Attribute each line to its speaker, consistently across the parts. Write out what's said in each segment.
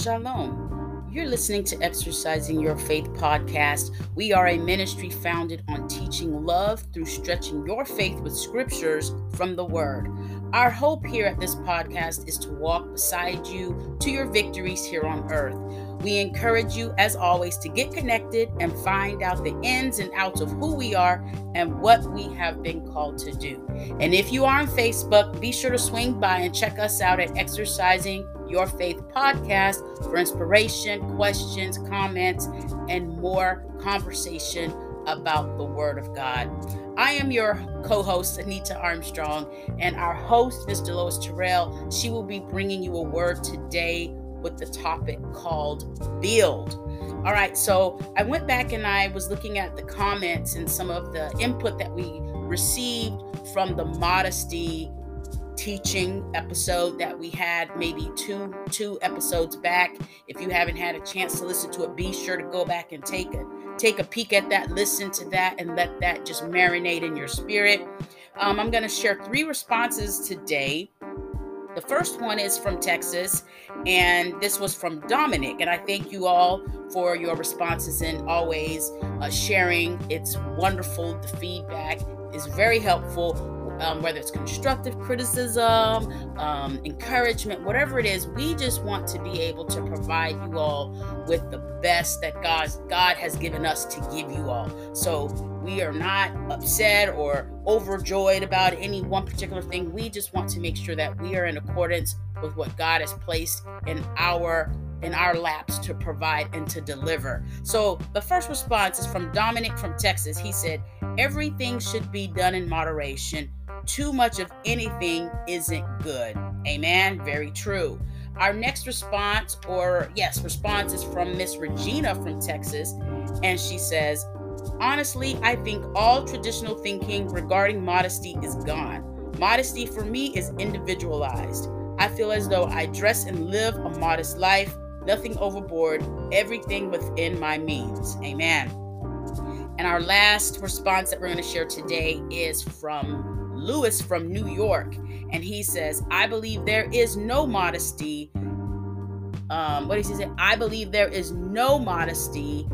Speaker 1: Shalom. You're listening to Exercising Your Faith podcast. We are a ministry founded on teaching love through stretching your faith with scriptures from the Word. Our hope here at this podcast is to walk beside you to your victories here on earth. We encourage you, as always, to get connected and find out the ins and outs of who we are and what we have been called to do. And if you are on Facebook, be sure to swing by and check us out at Exercising your Faith podcast for inspiration, questions, comments, and more conversation about the Word of God. I am your co host, Anita Armstrong, and our host, Miss Deloise Terrell. She will be bringing you a word today with the topic called Build. All right, so I went back and I was looking at the comments and some of the input that we received from the modesty teaching episode that we had maybe two two episodes back if you haven't had a chance to listen to it be sure to go back and take a take a peek at that listen to that and let that just marinate in your spirit um, i'm going to share three responses today the first one is from Texas, and this was from Dominic. And I thank you all for your responses and always uh, sharing. It's wonderful. The feedback is very helpful um, whether it's constructive criticism, um, encouragement, whatever it is, we just want to be able to provide you all with the best that God God has given us to give you all. So we are not upset or overjoyed about any one particular thing. We just want to make sure that we are in accordance with what God has placed in our in our laps to provide and to deliver. So the first response is from Dominic from Texas. He said, Everything should be done in moderation too much of anything isn't good. Amen. Very true. Our next response, or yes, response is from Miss Regina from Texas. And she says, Honestly, I think all traditional thinking regarding modesty is gone. Modesty for me is individualized. I feel as though I dress and live a modest life, nothing overboard, everything within my means. Amen. And our last response that we're going to share today is from Lewis from New York, and he says, I believe there is no modesty. Um, what does he say? I believe there is no modesty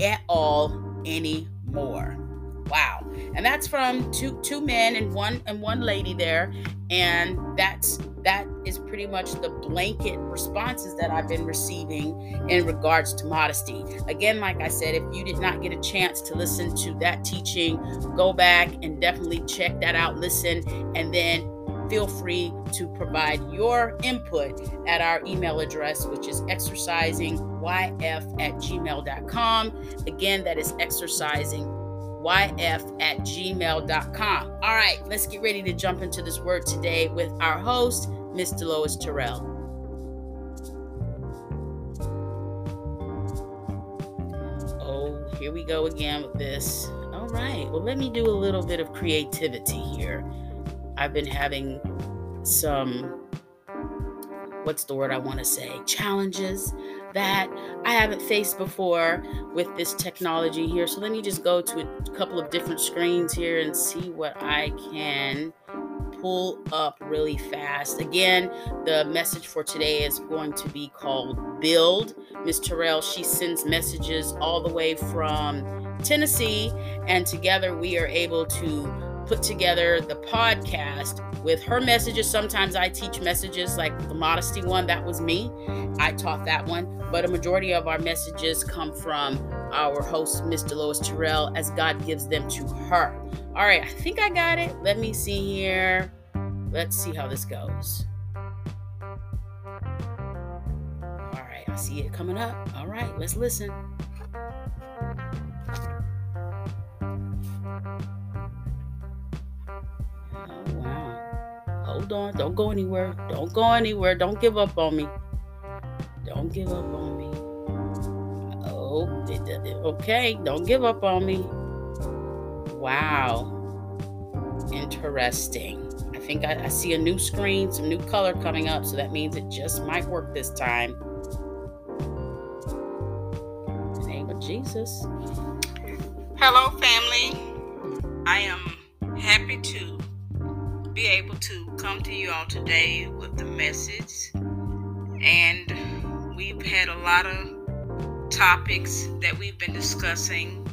Speaker 1: at all anymore. Wow. And that's from two two men and one and one lady there. And that's that is pretty much the blanket responses that I've been receiving in regards to modesty. Again, like I said, if you did not get a chance to listen to that teaching, go back and definitely check that out, listen, and then feel free to provide your input at our email address, which is exercisingyf at gmail.com. Again, that is exercising yf at gmail.com. All right, let's get ready to jump into this word today with our host, Miss Deloise Terrell. Oh, here we go again with this. All right, well, let me do a little bit of creativity here. I've been having some, what's the word I want to say, challenges that I haven't faced before with this technology here. So let me just go to a couple of different screens here and see what I can pull up really fast. Again, the message for today is going to be called Build. Miss Terrell, she sends messages all the way from Tennessee, and together we are able to put together the podcast with her messages. Sometimes I teach messages like the modesty one, that was me. I taught that one, but a majority of our messages come from our host, Miss Deloise Terrell, as God gives them to her. All right, I think I got it. Let me see here. Let's see how this goes. All right, I see it coming up. All right, let's listen. Hold on. Don't go anywhere. Don't go anywhere. Don't give up on me. Don't give up on me. Oh, okay. Don't give up on me. Wow. Interesting. I think I, I see a new screen, some new color coming up, so that means it just might work this time. Name of Jesus.
Speaker 2: Hello, family. I am happy to be able to come to you all today with the message. And we've had a lot of topics that we've been discussing,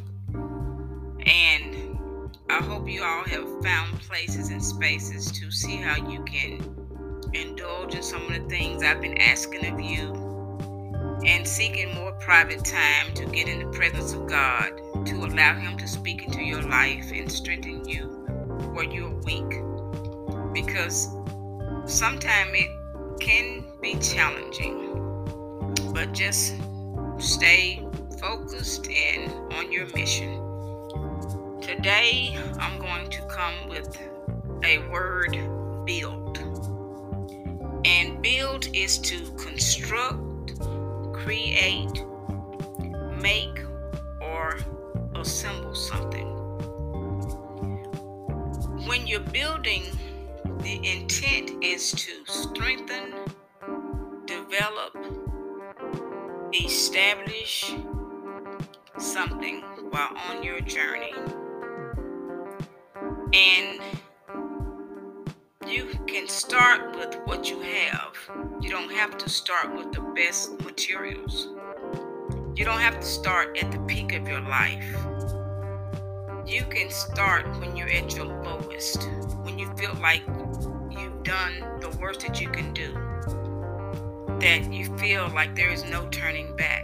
Speaker 2: and I hope you all have found places and spaces to see how you can indulge in some of the things I've been asking of you and seeking more private time to get in the presence of God, to allow Him to speak into your life and strengthen you where you're weak. Because sometimes it can be challenging, but just stay focused and on your mission. Today, I'm going to come with a word build. And build is to construct, create, make, or assemble something. When you're building, the intent is to strengthen, develop, establish something while on your journey. And you can start with what you have. You don't have to start with the best materials. You don't have to start at the peak of your life. You can start when you're at your lowest, when you feel like done the worst that you can do that you feel like there is no turning back.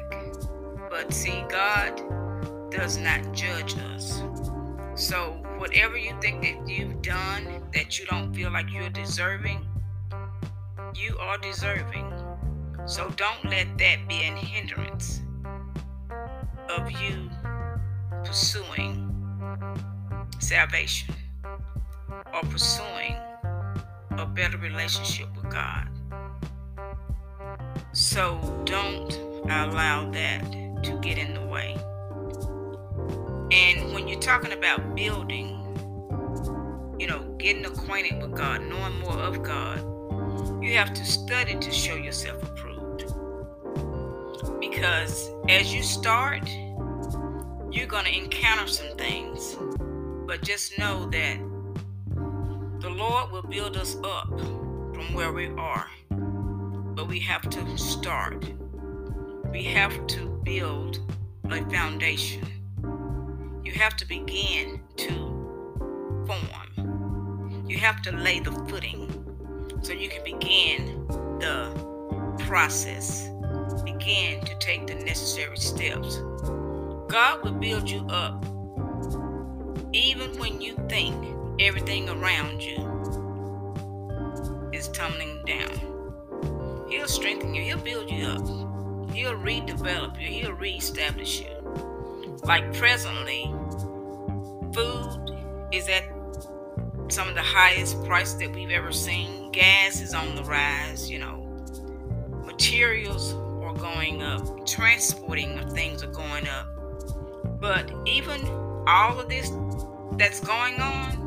Speaker 2: But see, God does not judge us. So, whatever you think that you've done that you don't feel like you're deserving, you are deserving. So, don't let that be an hindrance of you pursuing salvation or pursuing a better relationship with God. So don't allow that to get in the way. And when you're talking about building, you know, getting acquainted with God, knowing more of God, you have to study to show yourself approved. Because as you start, you're going to encounter some things. But just know that the Lord will build us up from where we are but we have to start. We have to build a foundation. You have to begin to form. You have to lay the footing so you can begin the process, begin to take the necessary steps. God will build you up even when you think everything around you is tumbling down. He'll strengthen you. He'll build you up. He'll redevelop you. He'll reestablish you. Like presently, food is at some of the highest prices that we've ever seen. Gas is on the rise, you know. Materials are going up. Transporting of things are going up. But even all of this that's going on,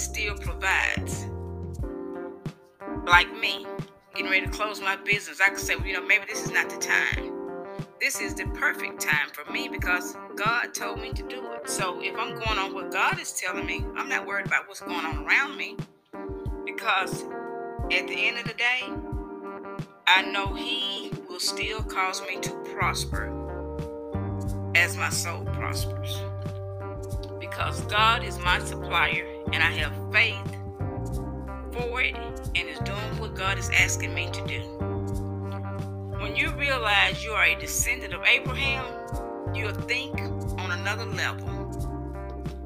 Speaker 2: Still provides. Like me, getting ready to close my business, I could say, well, you know, maybe this is not the time. This is the perfect time for me because God told me to do it. So if I'm going on what God is telling me, I'm not worried about what's going on around me because at the end of the day, I know He will still cause me to prosper as my soul prospers. Because God is my supplier and I have faith for it and is doing what God is asking me to do. When you realize you are a descendant of Abraham, you'll think on another level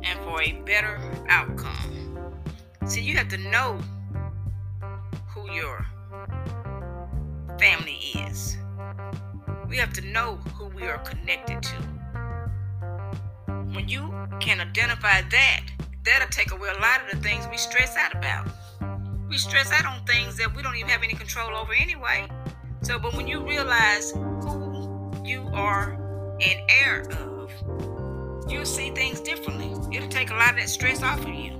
Speaker 2: and for a better outcome. See, you have to know who your family is. We have to know who we are connected to. When you can identify that, that'll take away a lot of the things we stress out about we stress out on things that we don't even have any control over anyway. So, but when you realize who you are an heir of, you'll see things differently. It'll take a lot of that stress off of you.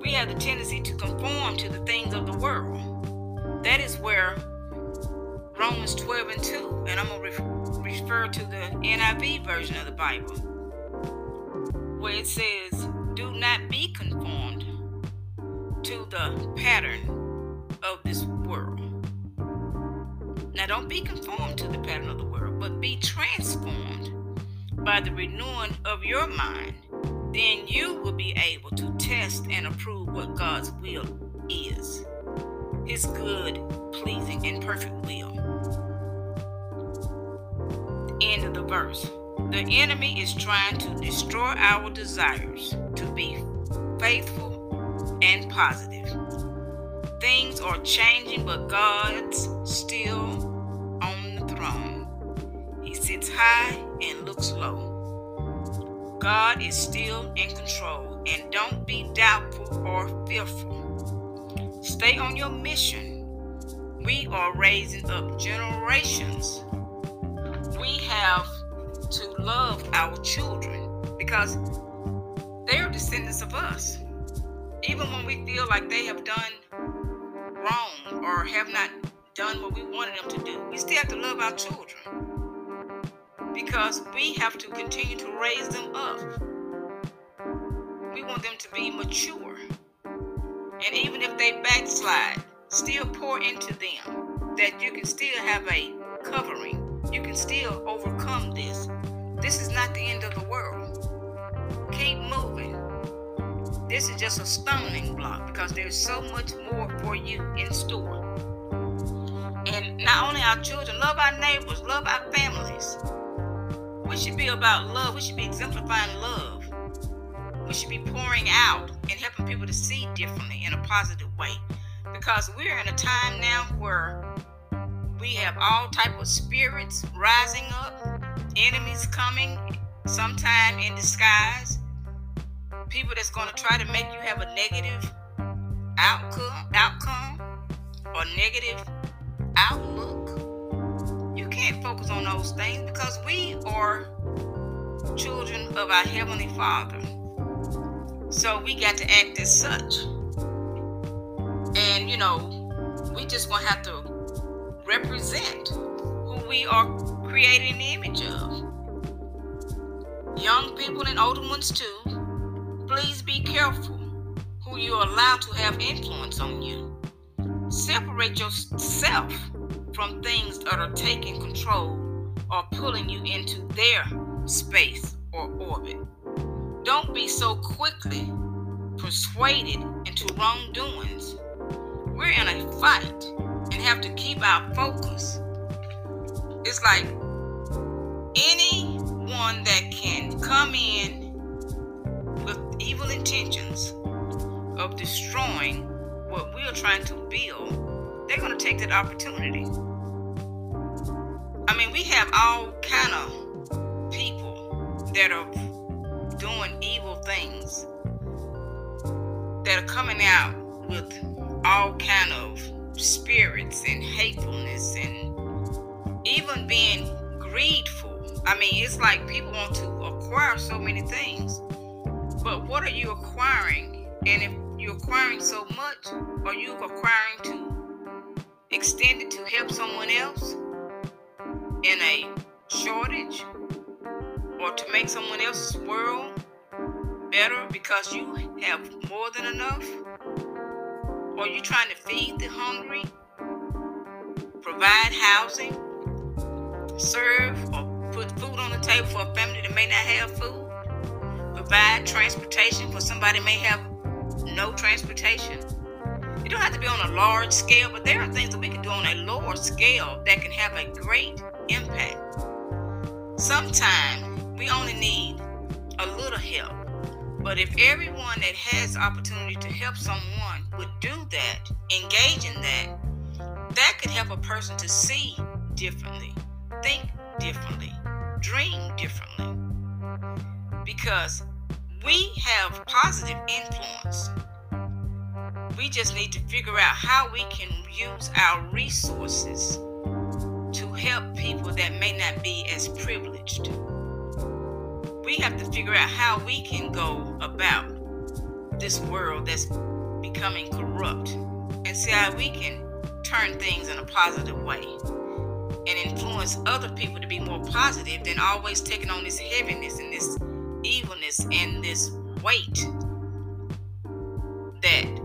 Speaker 2: We have the tendency to conform to the things of the world. That is where Romans 12 and 2, and I'm going to refer to the NIV version of the Bible, where it says, Do not be conformed to the pattern of this world. Now, don't be conformed to the pattern of the world, but be transformed by the renewing of your mind. Then you will be able to test and approve what God's will is His good, pleasing, and perfect will. End of the verse. The enemy is trying to destroy our desires to be faithful and positive. Things are changing, but God's still on the throne. He sits high and looks low. God is still in control, and don't be doubtful or fearful. Stay on your mission. We are raising up generations. We have to love our children because they are descendants of us. Even when we feel like they have done wrong or have not done what we wanted them to do, we still have to love our children because we have to continue to raise them up. We want them to be mature. And even if they backslide, still pour into them that you can still have a covering. You can still overcome this. Not the end of the world. Keep moving. This is just a stumbling block because there's so much more for you in store. And not only our children, love our neighbors, love our families. We should be about love. We should be exemplifying love. We should be pouring out and helping people to see differently in a positive way. Because we're in a time now where we have all type of spirits rising up, enemies coming, sometime in disguise people that's going to try to make you have a negative outcome, outcome or negative outlook. You can't focus on those things because we are children of our Heavenly Father. So we got to act as such. And, you know, we just going to have to represent who we are created the image of. Young people and older ones too Please be careful who you allow to have influence on you. Separate yourself from things that are taking control or pulling you into their space or orbit. Don't be so quickly persuaded into wrongdoings. We're in a fight and have to keep our focus. It's like anyone that can come in with evil intentions of destroying what we are trying to build, they're going to take that opportunity. I mean, we have all kind of people that are doing evil things that are coming out with all kind of spirits and hatefulness and even being greedful. I mean, it's like people want to acquire so many things but what are you acquiring? And if you're acquiring so much, are you acquiring to extend it to help someone else in a shortage or to make someone else's world better because you have more than enough? Or are you trying to feed the hungry, provide housing, serve or put food on the table for a family that may not have food? provide transportation for somebody may have no transportation. You don't have to be on a large scale, but there are things that we can do on a lower scale that can have a great impact. Sometimes we only need a little help. But if everyone that has the opportunity to help someone would do that, engage in that, that could help a person to see differently, think differently, dream differently. Because we have positive influence. We just need to figure out how we can use our resources to help people that may not be as privileged. We have to figure out how we can go about this world that's becoming corrupt and see how we can turn things in a positive way and influence other people to be more positive than always taking on this heaviness and this evilness and this weight that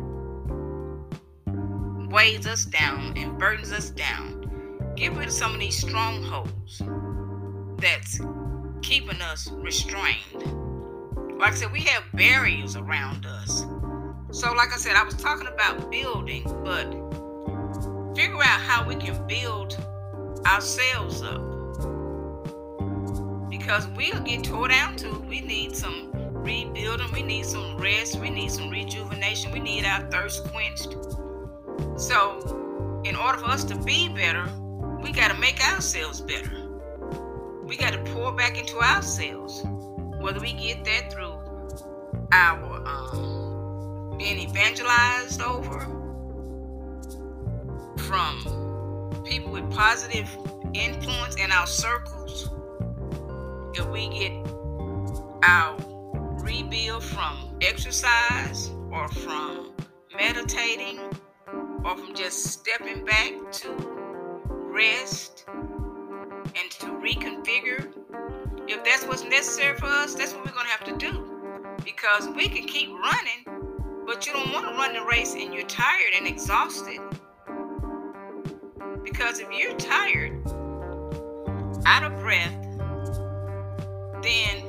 Speaker 2: weighs us down and burdens us down. get rid of some of these strongholds that's keeping us restrained. Like I said, we have barriers around us. So, like I said, I was talking about building, but figure out how we can build ourselves up. Because we'll get tore down too. We need some rebuilding, we need some rest, we need some rejuvenation, we need our thirst quenched. So, in order for us to be better, we got to make ourselves better. We got to pour back into ourselves. Whether we get that through our um, being evangelized over from people with positive influence in our circles, if we get our rebuild from exercise or from meditating or from just stepping back to rest and to reconfigure, if that's what's necessary for us, that's what we're going to have to do. Because we can keep running, but you don't want to run the race and you're tired and exhausted. Because if you're tired, out of breath, then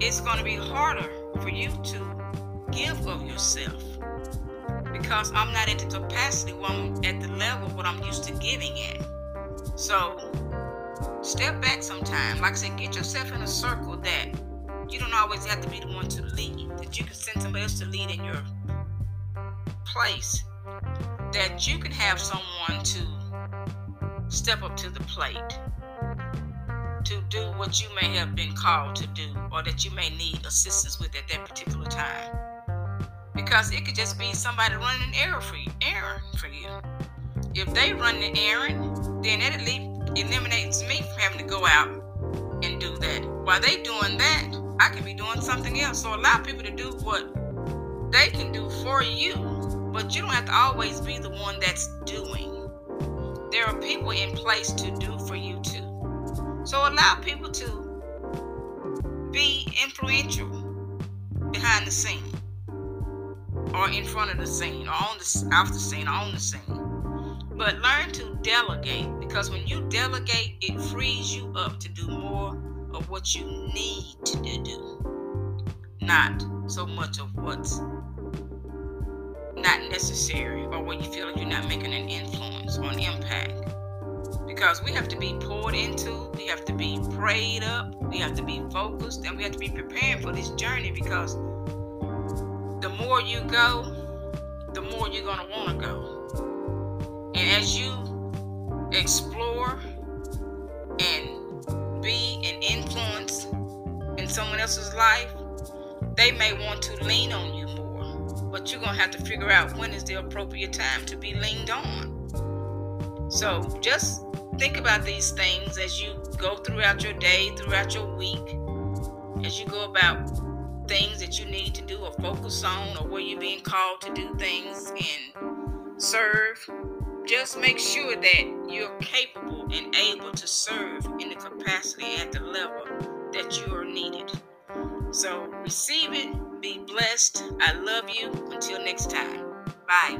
Speaker 2: it's going to be harder for you to give of yourself because I'm not at the capacity where I'm at the level what I'm used to giving at. So step back sometime. Like I said, get yourself in a circle that you don't always have to be the one to lead. That you can send somebody else to lead in your place. That you can have someone to step up to the plate to do what you may have been called to do or that you may need assistance with at that particular time. Because it could just be somebody running an errand for you. Errand for you. If they run the errand, then it eliminates me from having to go out and do that. While they doing that, I can be doing something else. So allow people to do what they can do for you, but you don't have to always be the one that's doing. There are people in place to do for you too. So allow people to be influential behind the scene or in front of the scene or on the off the scene or on the scene. But learn to delegate because when you delegate, it frees you up to do more of what you need to do, not so much of what's not necessary or what you feel like you're not making an influence or an impact because we have to be poured into, we have to be prayed up, we have to be focused, and we have to be preparing for this journey because the more you go, the more you're going to want to go. And as you explore and be an influence in someone else's life, they may want to lean on you. But you're going to have to figure out when is the appropriate time to be leaned on. So just think about these things as you go throughout your day, throughout your week, as you go about things that you need to do or focus on, or where you're being called to do things and serve. Just make sure that you're capable and able to serve in the capacity at the level that you are needed. So receive it, be blessed. I love you. Until next time. Bye.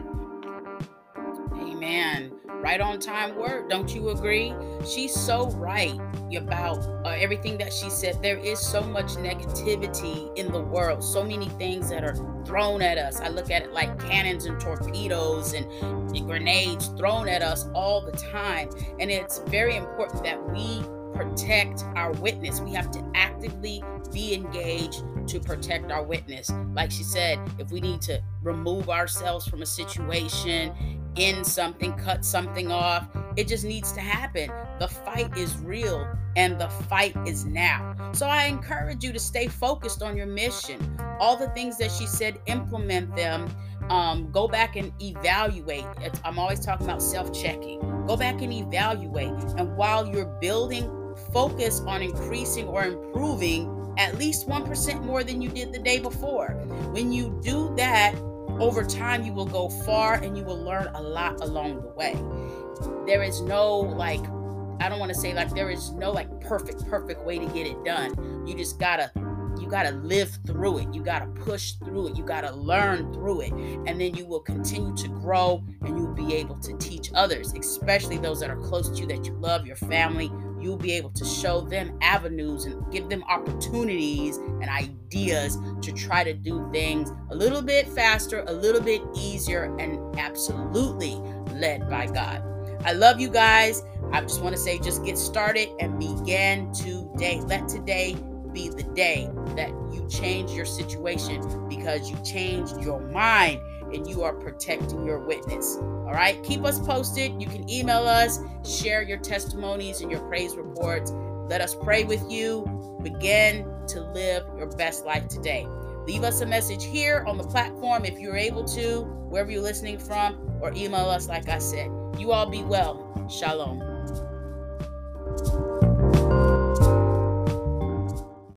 Speaker 1: Amen right on time word. Don't you agree? She's so right about uh, everything that she said. There is so much negativity in the world, so many things that are thrown at us. I look at it like cannons and torpedoes and, and grenades thrown at us all the time. And it's very important that we protect our witness. We have to actively be engaged to protect our witness. Like she said, if we need to remove ourselves from a situation, end something, cut something off, it just needs to happen. The fight is real and the fight is now. So I encourage you to stay focused on your mission. All the things that she said, implement them. Um, go back and evaluate. It's, I'm always talking about self checking. Go back and evaluate. And while you're building, focus on increasing or improving at least 1% more than you did the day before. When you do that, over time you will go far and you will learn a lot along the way. There is no like I don't want to say like there is no like perfect perfect way to get it done. You just got to you got to live through it. You got to push through it. You got to learn through it. And then you will continue to grow and you'll be able to teach others, especially those that are close to you that you love, your family. You'll be able to show them avenues and give them opportunities and ideas to try to do things a little bit faster, a little bit easier, and absolutely led by God. I love you guys. I just want to say just get started and begin today. Let today be the day that you change your situation because you changed your mind and you are protecting your witness. All right, keep us posted. You can email us, share your testimonies and your praise reports. Let us pray with you. Begin to live your best life today. Leave us a message here on the platform if you're able to, wherever you're listening from, or email us, like I said. You all be well. Shalom.